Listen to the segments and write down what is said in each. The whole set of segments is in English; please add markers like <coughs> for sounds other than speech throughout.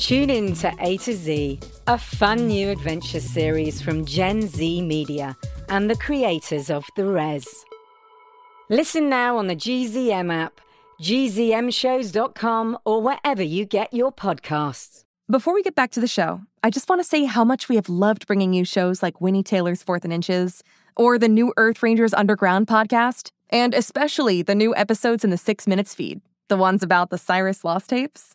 Tune in to A to Z, a fun new adventure series from Gen Z Media and the creators of The Res. Listen now on the GZM app, gzmshows.com, or wherever you get your podcasts. Before we get back to the show, I just want to say how much we have loved bringing you shows like Winnie Taylor's Fourth and Inches, or the new Earth Rangers Underground podcast, and especially the new episodes in the Six Minutes feed, the ones about the Cyrus Lost tapes.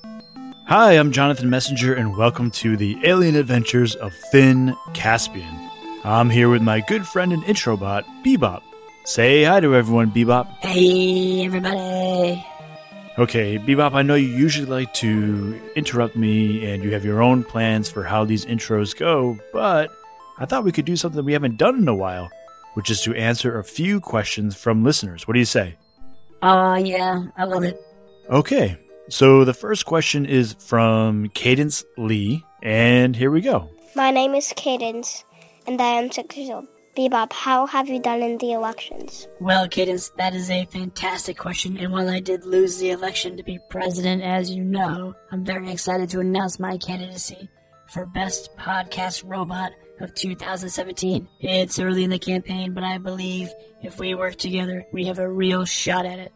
Hi, I'm Jonathan Messenger, and welcome to the alien adventures of Finn Caspian. I'm here with my good friend and intro bot, Bebop. Say hi to everyone, Bebop. Hey, everybody. Okay, Bebop, I know you usually like to interrupt me and you have your own plans for how these intros go, but I thought we could do something we haven't done in a while, which is to answer a few questions from listeners. What do you say? Oh, yeah, I love it. Okay, so the first question is from Cadence Lee, and here we go. My name is Cadence, and I am six years old. Bebop, how have you done in the elections? Well, Cadence, that is a fantastic question, and while I did lose the election to be president, as you know, I'm very excited to announce my candidacy for Best Podcast Robot of 2017. It's early in the campaign, but I believe if we work together, we have a real shot at it.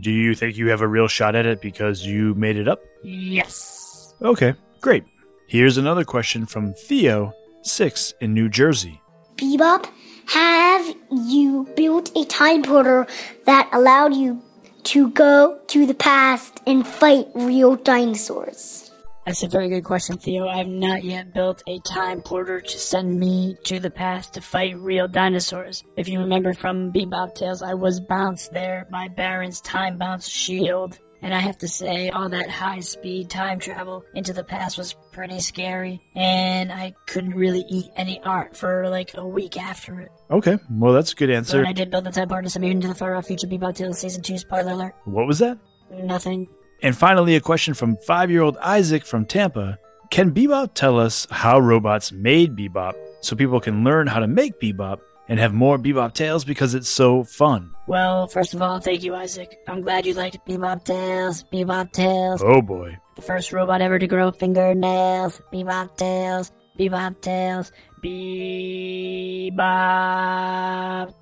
Do you think you have a real shot at it because you made it up? Yes. Okay, great. Here's another question from Theo, 6 in New Jersey. Bebop, have you built a time porter that allowed you to go to the past and fight real dinosaurs? That's a very good question, Theo. I've not yet built a time porter to send me to the past to fight real dinosaurs. If you remember from Bebop Tales, I was bounced there by Baron's time bounce shield. And I have to say, all that high speed time travel into the past was pretty scary. And I couldn't really eat any art for like a week after it. Okay, well, that's a good But answer. I did build the time porter to send me into the far off future Bebop Tales Season 2 spoiler alert. What was that? Nothing. And finally, a question from five year old Isaac from Tampa. Can Bebop tell us how robots made Bebop so people can learn how to make Bebop and have more Bebop tales because it's so fun? Well, first of all, thank you, Isaac. I'm glad you liked Bebop Tales, Bebop Tales. Oh boy. The first robot ever to grow fingernails. Bebop Tales. Bebop Tales. Bebop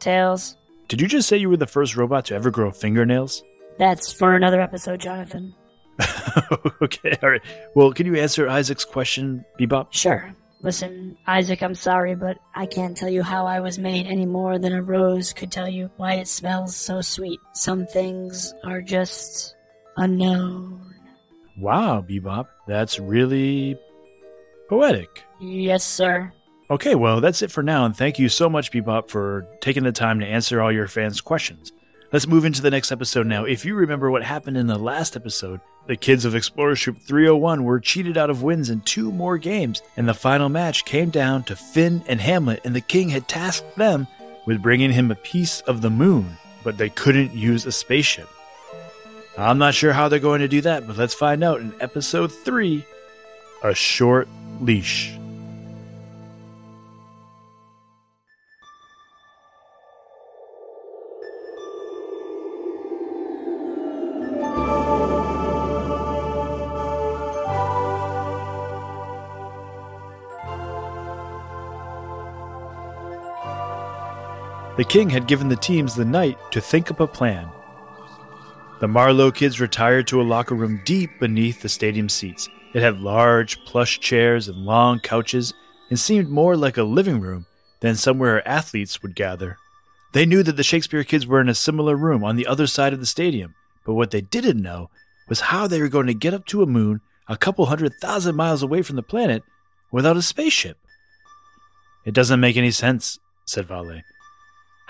Tales. Did you just say you were the first robot to ever grow fingernails? That's for another episode, Jonathan. <laughs> okay, all right. Well, can you answer Isaac's question, Bebop? Sure. Listen, Isaac, I'm sorry, but I can't tell you how I was made any more than a rose could tell you why it smells so sweet. Some things are just unknown. Wow, Bebop. That's really poetic. Yes, sir. Okay, well, that's it for now, and thank you so much, Bebop, for taking the time to answer all your fans' questions. Let's move into the next episode now. If you remember what happened in the last episode, the kids of Explorers Troop 301 were cheated out of wins in two more games, and the final match came down to Finn and Hamlet, and the king had tasked them with bringing him a piece of the moon, but they couldn't use a spaceship. I'm not sure how they're going to do that, but let's find out in episode 3 A Short Leash. King had given the teams the night to think up a plan. The Marlow kids retired to a locker room deep beneath the stadium seats. It had large plush chairs and long couches and seemed more like a living room then somewhere athletes would gather. They knew that the Shakespeare kids were in a similar room on the other side of the stadium, but what they didn't know was how they were going to get up to a moon a couple hundred thousand miles away from the planet without a spaceship. It doesn't make any sense, said Vale.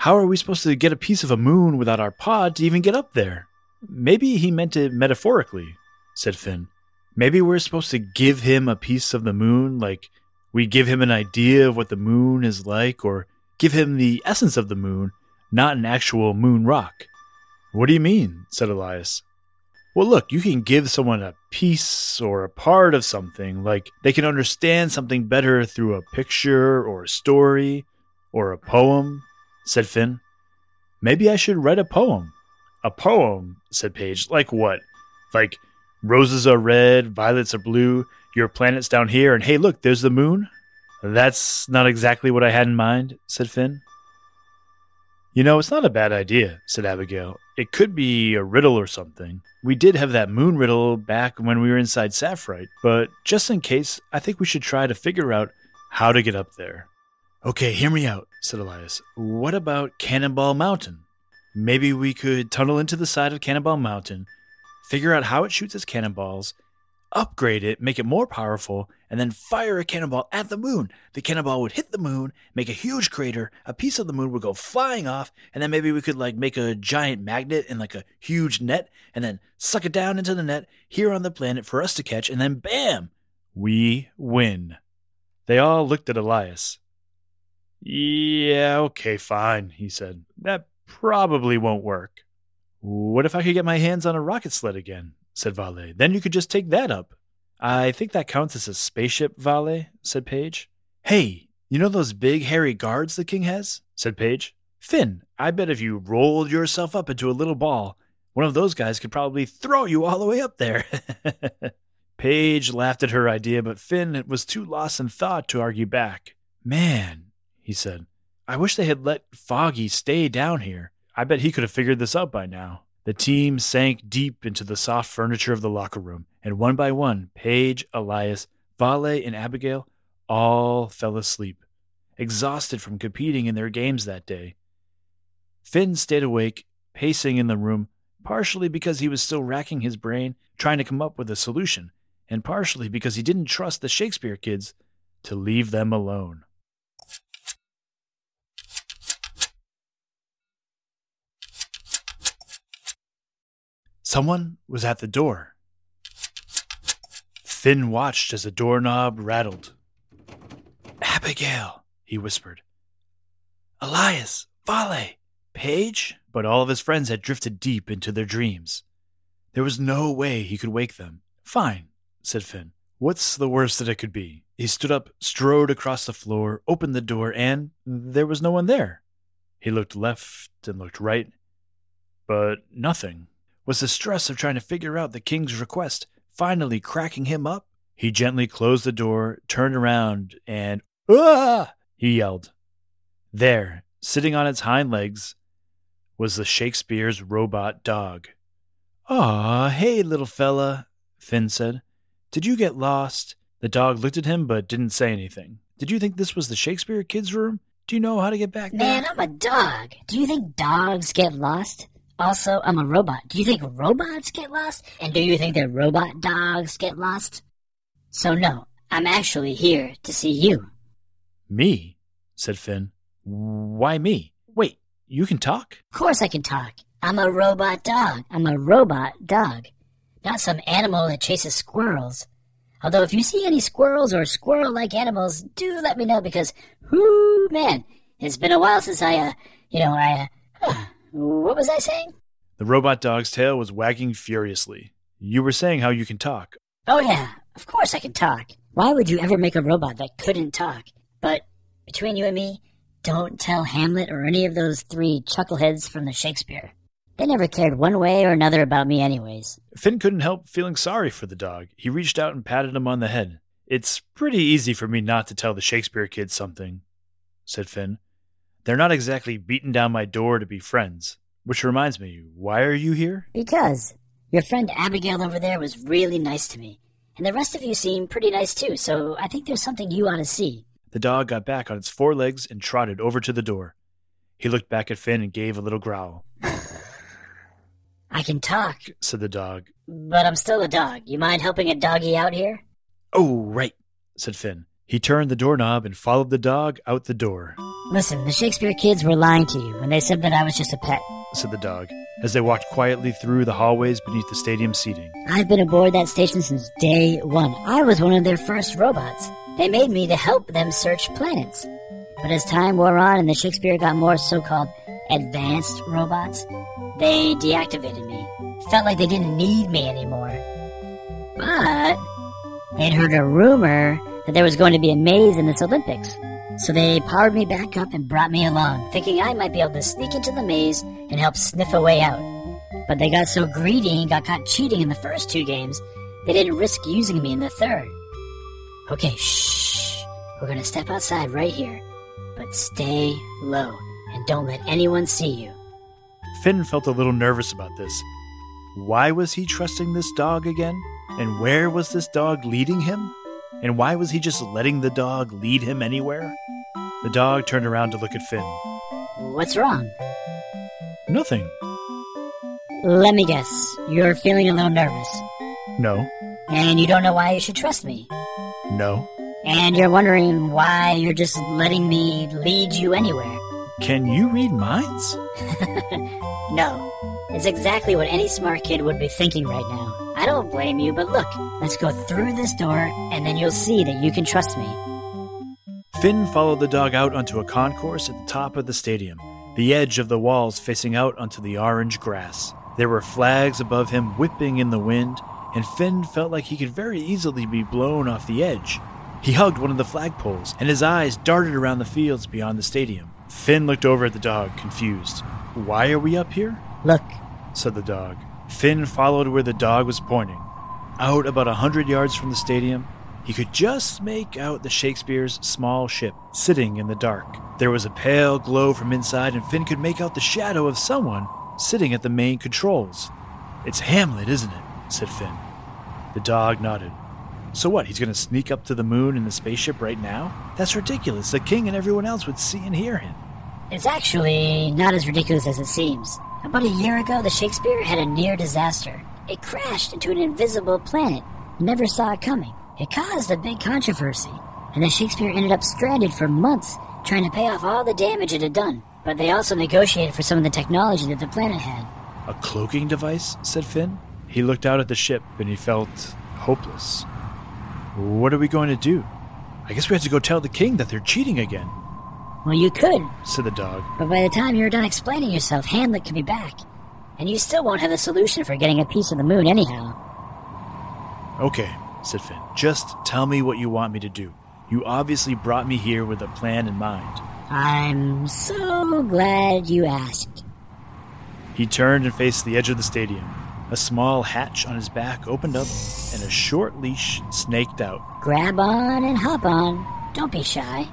How are we supposed to get a piece of a moon without our pod to even get up there? Maybe he meant it metaphorically, said Finn. Maybe we're supposed to give him a piece of the moon, like we give him an idea of what the moon is like, or give him the essence of the moon, not an actual moon rock. What do you mean? said Elias. Well, look, you can give someone a piece or a part of something, like they can understand something better through a picture or a story or a poem, said Finn. Maybe I should write a poem. A poem, said Paige. Like what? Like roses are red, violets are blue, your planet's down here, and hey, look, there's the moon? That's not exactly what I had in mind, said Finn. You know, it's not a bad idea, said Abigail. It could be a riddle or something. We did have that moon riddle back when we were inside Sapphire, but just in case, I think we should try to figure out how to get up there. Okay, hear me out, said Elias. What about Cannonball Mountain? Maybe we could tunnel into the side of Cannonball Mountain, figure out how it shoots its cannonballs, upgrade it, make it more powerful, and then fire a cannonball at the moon. The cannonball would hit the moon, make a huge crater, a piece of the moon would go flying off, and then maybe we could like make a giant magnet in like a huge net and then suck it down into the net here on the planet for us to catch, and then bam, we win. They all looked at Elias. Yeah, okay, fine, he said. That probably won't work. What if I could get my hands on a rocket sled again? said Vale. Then you could just take that up. I think that counts as a spaceship, Vale, said Paige. Hey, you know those big hairy guards the king has? said Paige. Finn, I bet if you rolled yourself up into a little ball, one of those guys could probably throw you all the way up there. <laughs> Paige laughed at her idea, but Finn was too lost in thought to argue back. Man, he said, I wish they had let Foggy stay down here. I bet he could have figured this out by now. The team sank deep into the soft furniture of the locker room, and one by one, Paige, Elias, Vale, and Abigail all fell asleep, exhausted from competing in their games that day. Finn stayed awake, pacing in the room, partially because he was still racking his brain trying to come up with a solution, and partially because he didn't trust the Shakespeare kids to leave them alone. Someone was at the door. Finn watched as the doorknob rattled. Abigail, he whispered. Elias, Vale, Paige? But all of his friends had drifted deep into their dreams. There was no way he could wake them. Fine, said Finn. What's the worst that it could be? He stood up, strode across the floor, opened the door, and there was no one there. He looked left and looked right, but nothing. Was the stress of trying to figure out the king's request finally cracking him up? He gently closed the door, turned around, and Ah! he yelled. There, sitting on its hind legs, was the Shakespeare's robot dog. Ah, hey, little fella, Finn said. Did you get lost? The dog looked at him but didn't say anything. Did you think this was the Shakespeare kids' room? Do you know how to get back there? Man, I'm a dog. Do you think dogs get lost? Also, I'm a robot. Do you think robots get lost? And do you think that robot dogs get lost? So, no, I'm actually here to see you. Me? said Finn. Why me? Wait, you can talk? Of course I can talk. I'm a robot dog. I'm a robot dog. Not some animal that chases squirrels. Although, if you see any squirrels or squirrel like animals, do let me know because, whoo, man, it's been a while since I, uh, you know, I, uh, what was I saying? The robot dog's tail was wagging furiously. You were saying how you can talk. Oh, yeah, of course I can talk. Why would you ever make a robot that couldn't talk? But between you and me, don't tell Hamlet or any of those three chuckleheads from the Shakespeare. They never cared one way or another about me, anyways. Finn couldn't help feeling sorry for the dog. He reached out and patted him on the head. It's pretty easy for me not to tell the Shakespeare kids something, said Finn. They're not exactly beating down my door to be friends. Which reminds me, why are you here? Because your friend Abigail over there was really nice to me. And the rest of you seem pretty nice too, so I think there's something you ought to see. the dog got back on its four legs and trotted over to the door. He looked back at Finn and gave a little growl. I can talk, Said the dog. but I'm still a dog. You mind helping a doggy out here? Oh, right, said Finn. He turned the doorknob and followed the dog out the door, Listen, the Shakespeare kids were lying to you when they said that I was just a pet. said the dog, as they walked quietly through the hallways beneath the stadium seating. I've been aboard that station since day one. I was one of their first robots. They made me to help them search planets. But as time wore on and the Shakespeare got more so called advanced robots, they deactivated me. Felt like they didn't need me anymore. But they'd heard a rumor that there was going to be a maze in this Olympics. So they powered me back up and brought me along, thinking I might be able to sneak into the maze and help sniff a way out. But they got so greedy and got caught cheating in the first two games, they didn't risk using me in the third. Okay, shh. We're gonna step outside right here. But stay low and don't let anyone see you. Finn felt a little nervous about this. Why was he trusting this dog again? And where was this dog leading him? And why was he just letting the dog lead him anywhere? The dog turned around to look at Finn. What's wrong? Nothing. Let me guess. You're feeling a little nervous. No. And you don't know why you should trust me. No. And you're wondering why you're just letting me lead you anywhere. Can you read minds? <laughs> No. It's exactly what any smart kid would be thinking right now. I don't blame you, but look, let's go through this door, and then you'll see that you can trust me. Finn followed the dog out onto a concourse at the top of the stadium, the edge of the walls facing out onto the orange grass. There were flags above him whipping in the wind, and Finn felt like he could very easily be blown off the edge. He hugged one of the flagpoles, and his eyes darted around the fields beyond the stadium. Finn looked over at the dog, confused. Why are we up here? Look, said the dog. Finn followed where the dog was pointing. Out about a hundred yards from the stadium, he could just make out the Shakespeare's small ship sitting in the dark. There was a pale glow from inside, and Finn could make out the shadow of someone sitting at the main controls. It's Hamlet, isn't it? said Finn. The dog nodded. So what, he's gonna sneak up to the moon in the spaceship right now? That's ridiculous. The king and everyone else would see and hear him. it's actually not as ridiculous as it seems. About a year ago, the Shakespeare had a near disaster. It crashed into an invisible planet. Never saw it coming. It caused a big controversy, and the Shakespeare ended up stranded for months trying to pay off all the damage it had done. But they also negotiated for some of the technology that the planet had. A cloaking device? said Finn. He looked out at the ship and he felt hopeless. What are we going to do? I guess we have to go tell the king that they're cheating again, Well, you could, said the dog. but by the time you're done explaining yourself, Hamlet could be back. And you still won't have a solution for getting a piece of the moon anyhow. Okay, said Finn. Just tell me what you want me to do. You obviously brought me here with a plan in mind. I'm so glad you asked. He turned and faced the edge of the stadium. A small hatch on his back opened up, and a short leash snaked out. Grab on and hop on. Don't be shy.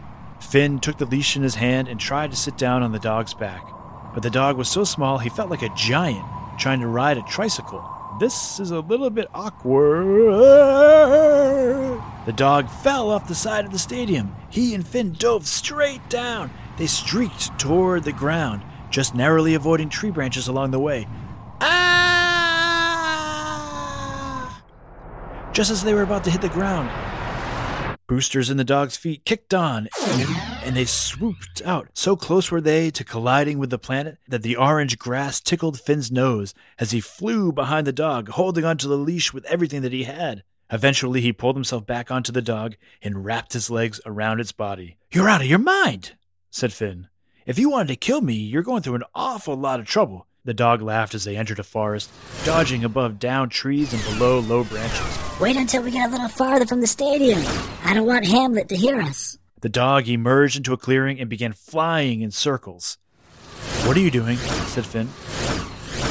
Finn took the leash in his hand and tried to sit down on the dog's back. But the dog was so small he felt like a giant trying to ride a tricycle. This is a little bit awkward. The dog fell off the side of the stadium. He and Finn dove straight down. They streaked toward the ground, just narrowly avoiding tree branches along the way. Ah! Just as they were about to hit the ground, Boosters in the dog's feet kicked on, and they swooped out. So close were they to colliding with the planet that the orange grass tickled Finn's nose as he flew behind the dog, holding onto the leash with everything that he had. Eventually, he pulled himself back onto the dog and wrapped his legs around its body. You're out of your mind, said Finn. If you wanted to kill me, you're going through an awful lot of trouble. The dog laughed as they entered a forest, dodging above down trees and below low branches. Wait until we get a little farther from the stadium. I don't want Hamlet to hear us. The dog emerged into a clearing and began flying in circles. What are you doing? said Finn.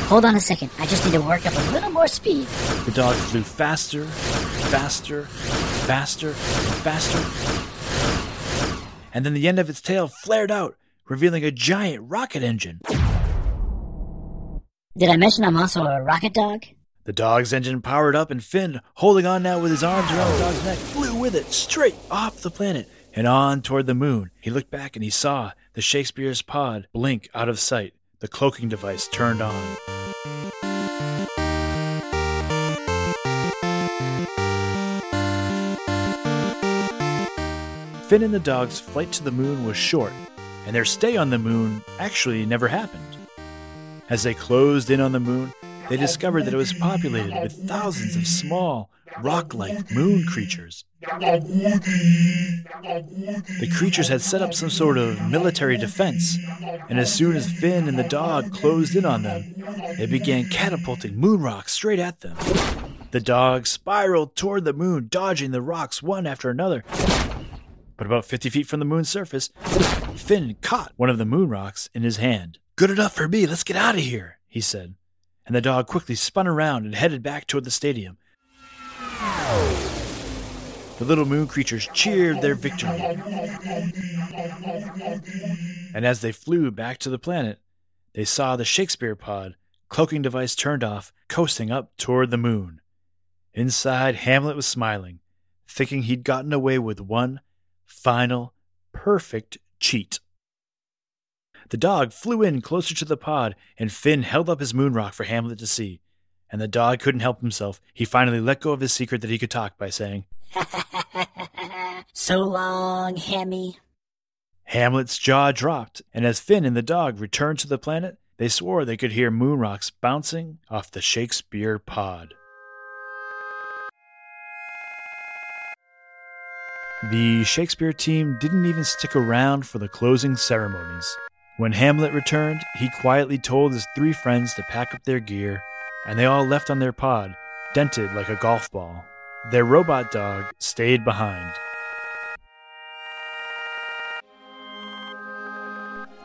Hold on a second. I just need to work up a little more speed. The dog flew faster, faster, faster, faster. And then the end of its tail flared out, revealing a giant rocket engine. Did I mention I'm also a rocket dog? The dog's engine powered up, and Finn, holding on now with his arms around the oh. dog's neck, flew with it straight off the planet and on toward the moon. He looked back and he saw the Shakespeare's pod blink out of sight, the cloaking device turned on. Finn and the dog's flight to the moon was short, and their stay on the moon actually never happened. As they closed in on the moon, they discovered that it was populated with thousands of small, rock like moon creatures. The creatures had set up some sort of military defense, and as soon as Finn and the dog closed in on them, they began catapulting moon rocks straight at them. The dog spiraled toward the moon, dodging the rocks one after another. But about 50 feet from the moon's surface, Finn caught one of the moon rocks in his hand. Good enough for me, let's get out of here, he said. And the dog quickly spun around and headed back toward the stadium. The little moon creatures cheered their victory. And as they flew back to the planet, they saw the Shakespeare pod, cloaking device turned off, coasting up toward the moon. Inside, Hamlet was smiling, thinking he'd gotten away with one final, perfect cheat. The dog flew in closer to the pod, and Finn held up his moon rock for Hamlet to see. And the dog couldn't help himself. He finally let go of his secret that he could talk by saying, <laughs> so long, Hammy. Hamlet's jaw dropped, and as Finn and the dog returned to the planet, they swore they could hear moon rocks bouncing off the Shakespeare pod. The Shakespeare team didn't even stick around for the closing ceremonies. When Hamlet returned, he quietly told his three friends to pack up their gear, and they all left on their pod, dented like a golf ball. Their robot dog stayed behind.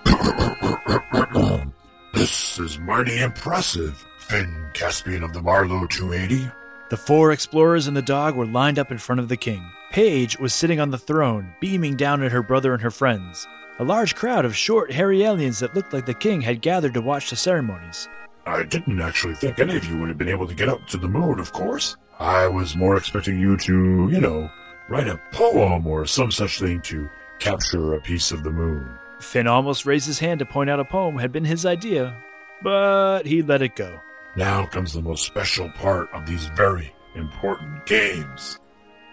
<coughs> this is mighty impressive, Finn Caspian of the Marlow 280. The four explorers and the dog were lined up in front of the king. Paige was sitting on the throne, beaming down at her brother and her friends. A large crowd of short, hairy aliens that looked like the king had gathered to watch the ceremonies. I didn't actually think any of you would have been able to get up to the moon, of course. I was more expecting you to, you know, write a poem or some such thing to capture a piece of the moon. Finn almost raised his hand to point out a poem had been his idea, but he let it go. Now comes the most special part of these very important games.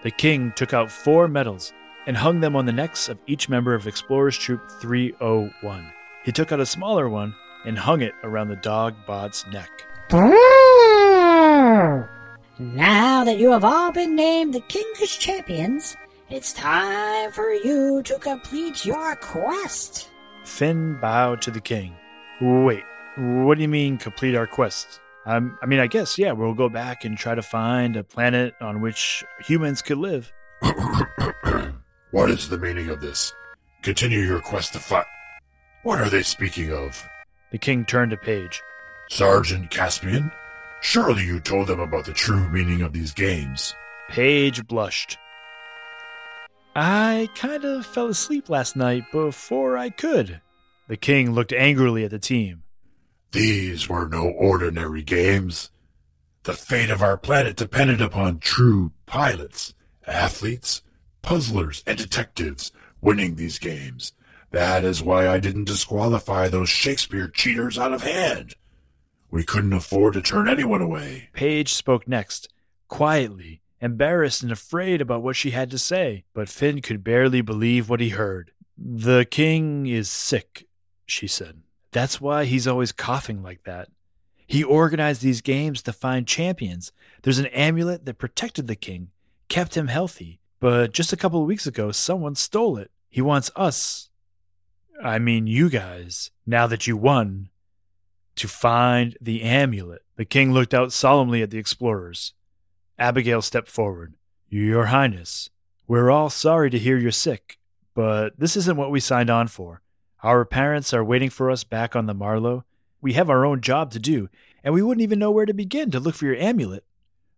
The king took out four medals and hung them on the necks of each member of Explorers Troop 301. He took out a smaller one and hung it around the dog Bod's neck. Now that you have all been named the King's champions, it's time for you to complete your quest. Finn bowed to the king. Wait, what do you mean complete our quest? Um, I mean, I guess, yeah, we'll go back and try to find a planet on which humans could live. What is the meaning of this? Continue your quest to fight. What are they speaking of? The king turned to Paige. Sergeant Caspian? Surely you told them about the true meaning of these games. Paige blushed. I kind of fell asleep last night before I could. The king looked angrily at the team. These were no ordinary games. The fate of our planet depended upon true pilots, athletes, puzzlers, and detectives winning these games. That is why I didn't disqualify those Shakespeare cheaters out of hand. We couldn't afford to turn anyone away. Paige spoke next, quietly, embarrassed and afraid about what she had to say, but Finn could barely believe what he heard. The king is sick, she said. That's why he's always coughing like that. He organized these games to find champions. There's an amulet that protected the king, kept him healthy. But just a couple of weeks ago, someone stole it. He wants us, I mean you guys, now that you won, to find the amulet. The king looked out solemnly at the explorers. Abigail stepped forward. Your Highness, we're all sorry to hear you're sick, but this isn't what we signed on for. Our parents are waiting for us back on the Marlow. We have our own job to do, and we wouldn't even know where to begin to look for your amulet.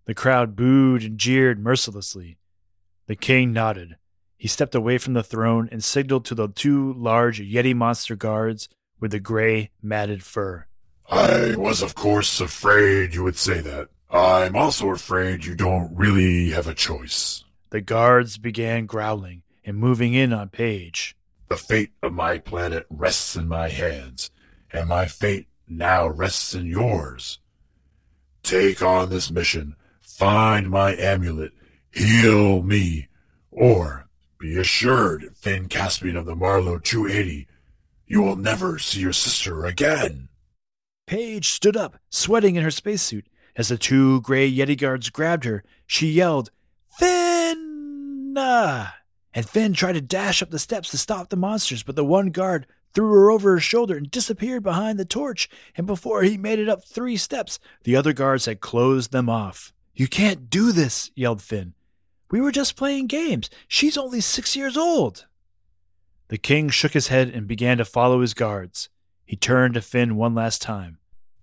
The crowd booed and jeered mercilessly. The king nodded. He stepped away from the throne and signaled to the two large Yeti monster guards with the gray, matted fur. I was, of course, afraid you would say that. I'm also afraid you don't really have a choice. The guards began growling and moving in on Paige. The fate of my planet rests in my hands, and my fate now rests in yours. Take on this mission, find my amulet, heal me, or be assured, Finn Caspian of the Marlow 280, you will never see your sister again. Paige stood up, sweating in her spacesuit. As the two gray Yeti guards grabbed her, she yelled, Finn! And Finn tried to dash up the steps to stop the monsters, but the one guard threw her over her shoulder and disappeared behind the torch. And before he made it up three steps, the other guards had closed them off. You can't do this, yelled Finn. We were just playing games. She's only six years old. The king shook his head and began to follow his guards. He turned to Finn one last time.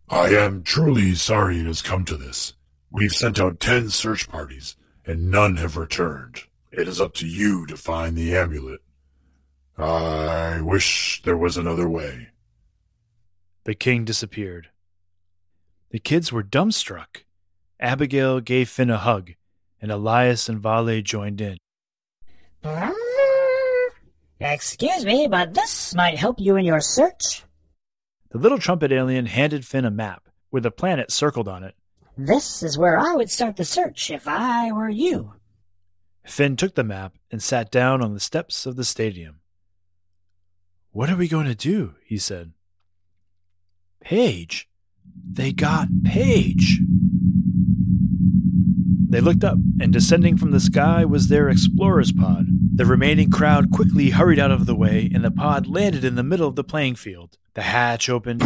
I am truly sorry it has come to this. We've sent out ten search parties, and none have returned. It is up to you to find the amulet. I wish there was another way. The king disappeared. The kids were dumbstruck. Abigail gave Finn a hug, and Elias and Vale joined in. Excuse me, but this might help you in your search. The little trumpet alien handed Finn a map with a planet circled on it. This is where I would start the search if I were you. Finn took the map and sat down on the steps of the stadium. What are we going to do? he said. Paige. They got Paige. They looked up, and descending from the sky was their explorer's pod. The remaining crowd quickly hurried out of the way, and the pod landed in the middle of the playing field. The hatch opened,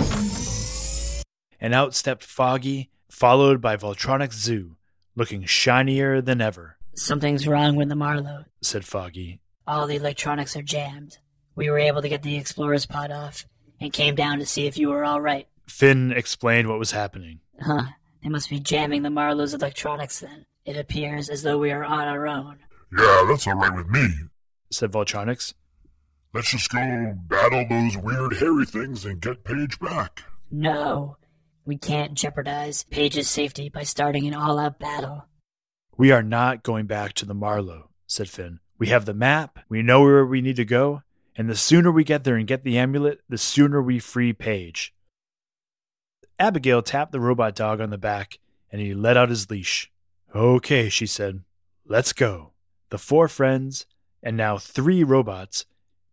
and out stepped Foggy, followed by Voltronic Zoo, looking shinier than ever. Something's wrong with the Marlow, said Foggy. All the electronics are jammed. We were able to get the explorer's pod off, and came down to see if you were all right. Finn explained what was happening. Huh. They must be jamming the Marlow's electronics then. It appears as though we are on our own. Yeah, that's all right with me, said Voltronics. Let's just go battle those weird hairy things and get Paige back. No, we can't jeopardize Paige's safety by starting an all out battle. We are not going back to the Marlow, said Finn. We have the map, we know where we need to go, and the sooner we get there and get the amulet, the sooner we free Paige. Abigail tapped the robot dog on the back, and he let out his leash. Okay, she said. Let's go. The four friends, and now three robots,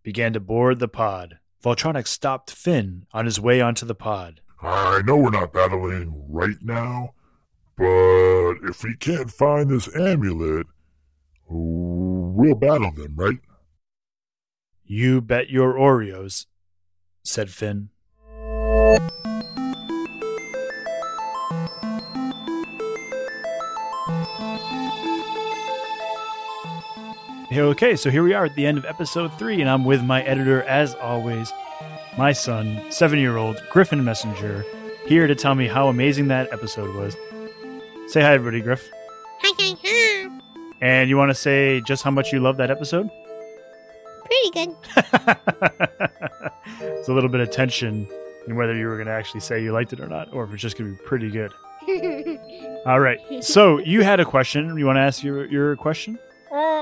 began to board the pod. Voltronic stopped Finn on his way onto the pod. I know we're not battling right now, but if we can't find this amulet, we'll battle them, right? You bet your Oreos, said Finn. Okay, so here we are at the end of episode three, and I'm with my editor, as always, my son, seven year old Griffin Messenger, here to tell me how amazing that episode was. Say hi, everybody, Griff. Hi, hi, hi. And you want to say just how much you love that episode? Pretty good. <laughs> it's a little bit of tension in whether you were going to actually say you liked it or not, or if it's just going to be pretty good. <laughs> All right. So you had a question. You want to ask your, your question?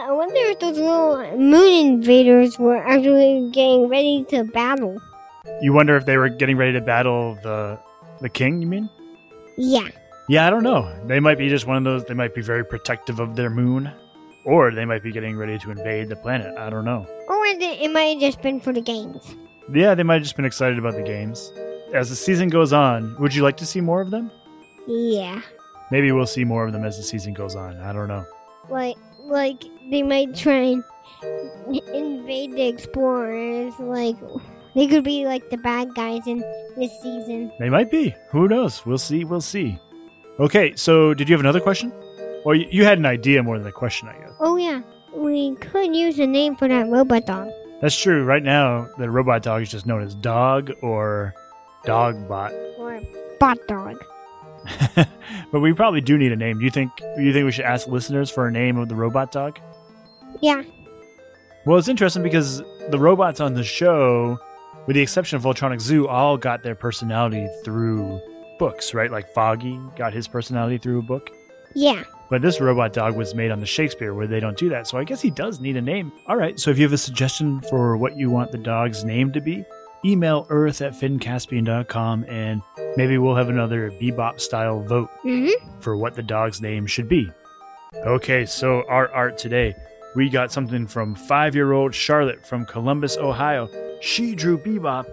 I wonder if those little moon invaders were actually getting ready to battle. You wonder if they were getting ready to battle the the king, you mean? Yeah. Yeah, I don't know. They might be just one of those they might be very protective of their moon. Or they might be getting ready to invade the planet. I don't know. Or it, it might have just been for the games. Yeah, they might have just been excited about the games. As the season goes on, would you like to see more of them? Yeah. Maybe we'll see more of them as the season goes on. I don't know. Like like they might try and invade the explorers. Like they could be like the bad guys in this season. They might be. Who knows? We'll see. We'll see. Okay, so did you have another question? Or you, you had an idea more than a question, I guess. Oh yeah, we could use a name for that robot dog. That's true. Right now, the robot dog is just known as Dog or Dogbot. Or Bot Dog. <laughs> but we probably do need a name. Do you think? Do you think we should ask listeners for a name of the robot dog? Yeah. Well, it's interesting because the robots on the show, with the exception of Voltronic Zoo, all got their personality through books, right? Like Foggy got his personality through a book. Yeah. But this robot dog was made on the Shakespeare where they don't do that. So I guess he does need a name. All right. So if you have a suggestion for what you want the dog's name to be, email earth at finncaspian.com and maybe we'll have another bebop style vote Mm-hmm. for what the dog's name should be. Okay, so our art today. We got something from five year old Charlotte from Columbus, Ohio. She drew Bebop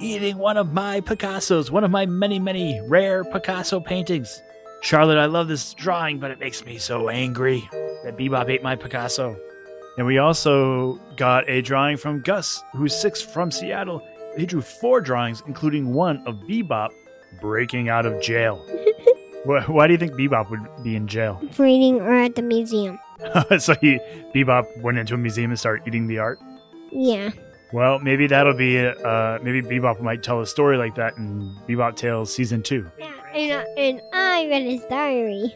eating one of my Picassos, one of my many, many rare Picasso paintings. Charlotte, I love this drawing, but it makes me so angry that Bebop ate my Picasso. And we also got a drawing from Gus, who's six from Seattle. He drew four drawings, including one of Bebop breaking out of jail. <laughs> why, why do you think Bebop would be in jail? <laughs> Reading or at the museum. <laughs> so he Bebop went into a museum and started eating the art. Yeah. Well, maybe that'll be uh maybe Bebop might tell a story like that in Bebop Tales season two. And, uh, and I read his diary.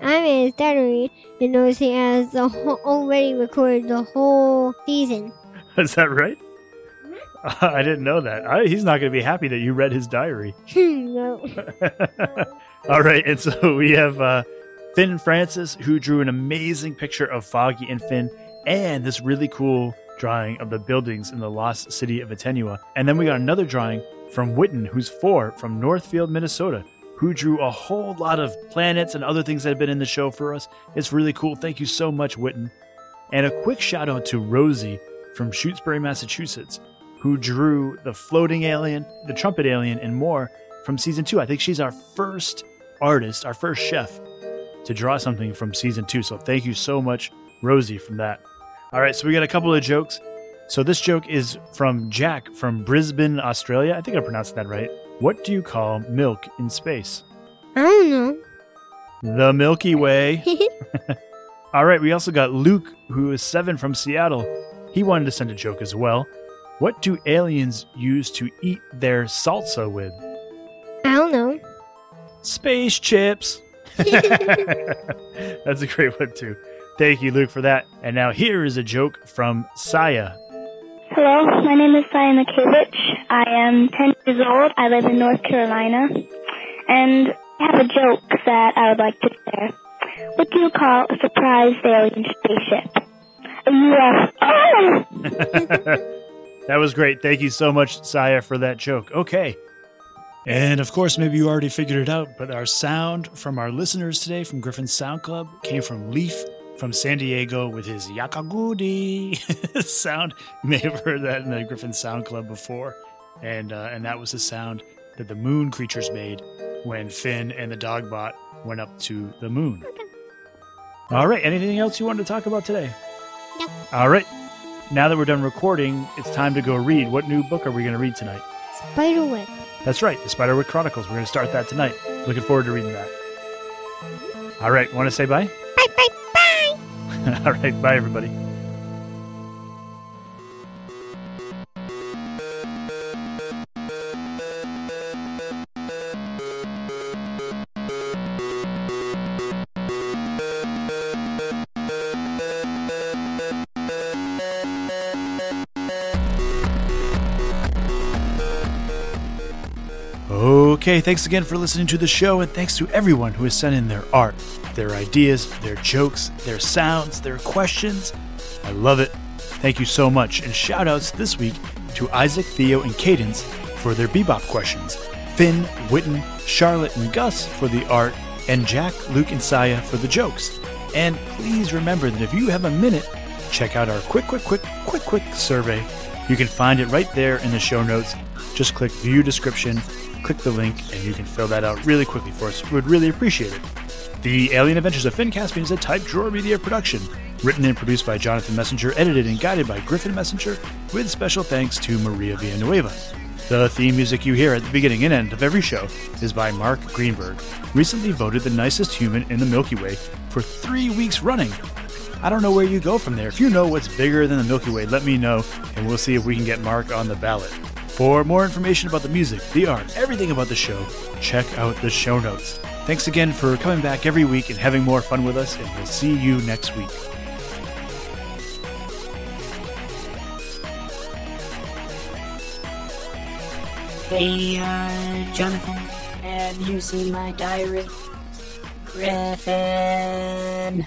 I read his diary and knows he has the whole, already recorded the whole season. Is that right? <laughs> I didn't know that. I, he's not going to be happy that you read his diary. <laughs> no. <laughs> All right, and so we have uh, Finn Francis, who drew an amazing picture of Foggy and Finn, and this really cool drawing of the buildings in the lost city of Atenua. And then we got another drawing from Witten, who's four from Northfield, Minnesota, who drew a whole lot of planets and other things that have been in the show for us. It's really cool. Thank you so much, Witten. And a quick shout out to Rosie from Shutesbury, Massachusetts, who drew the floating alien, the trumpet alien, and more from season two. I think she's our first artist, our first chef to draw something from season two. So thank you so much, Rosie, from that. All right, so we got a couple of jokes. So this joke is from Jack from Brisbane, Australia. I think I pronounced that right. What do you call milk in space? I don't know. The Milky Way. <laughs> All right, we also got Luke, who is seven from Seattle. He wanted to send a joke as well. What do aliens use to eat their salsa with? I don't know. Space chips. <laughs> That's a great one, too. Thank you, Luke, for that. And now here is a joke from Saya. Hello, my name is Saya Makevich. I am 10 years old. I live in North Carolina. And I have a joke that I would like to share. What do you call a surprise alien spaceship? A UFO! <laughs> <laughs> that was great. Thank you so much, Saya, for that joke. Okay. And of course, maybe you already figured it out, but our sound from our listeners today from Griffin's Sound Club came from Leaf from San Diego with his Yakagudi <laughs> sound. You may have heard that in the Griffin Sound Club before. And, uh, and that was the sound that the moon creatures made when Finn and the Dogbot went up to the moon. All right. Anything else you wanted to talk about today? No. All right. Now that we're done recording, it's time to go read. What new book are we going to read tonight? Spiderwick. That's right, the Spiderwick Chronicles. We're going to start that tonight. Looking forward to reading that. All right. Want to say bye? Bye, bye, bye. <laughs> All right. Bye, everybody. Okay, thanks again for listening to the show, and thanks to everyone who has sent in their art, their ideas, their jokes, their sounds, their questions. I love it. Thank you so much, and shout outs this week to Isaac, Theo, and Cadence for their bebop questions, Finn, Witten, Charlotte, and Gus for the art, and Jack, Luke, and Saya for the jokes. And please remember that if you have a minute, check out our quick, quick, quick, quick, quick survey. You can find it right there in the show notes. Just click view description, click the link, and you can fill that out really quickly for us. We would really appreciate it. The Alien Adventures of Finn Caspian is a Type Drawer Media production, written and produced by Jonathan Messenger, edited and guided by Griffin Messenger, with special thanks to Maria Villanueva. The theme music you hear at the beginning and end of every show is by Mark Greenberg, recently voted the nicest human in the Milky Way for three weeks running. I don't know where you go from there. If you know what's bigger than the Milky Way, let me know, and we'll see if we can get Mark on the ballot. For more information about the music, the art, everything about the show, check out the show notes. Thanks again for coming back every week and having more fun with us, and we'll see you next week. Hey, uh, Jonathan, have you seen my diary? Griffin.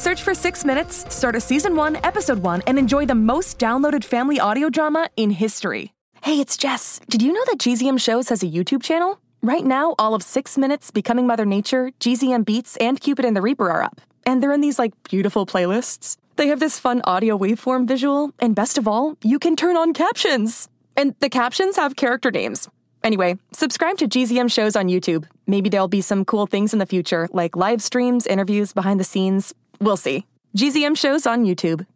Search for Six Minutes, start a season one, episode one, and enjoy the most downloaded family audio drama in history. Hey, it's Jess. Did you know that GZM Shows has a YouTube channel? Right now, all of Six Minutes, Becoming Mother Nature, GZM Beats, and Cupid and the Reaper are up. And they're in these, like, beautiful playlists. They have this fun audio waveform visual, and best of all, you can turn on captions. And the captions have character names. Anyway, subscribe to GZM Shows on YouTube. Maybe there'll be some cool things in the future, like live streams, interviews, behind the scenes. We'll see. GZM Shows on YouTube.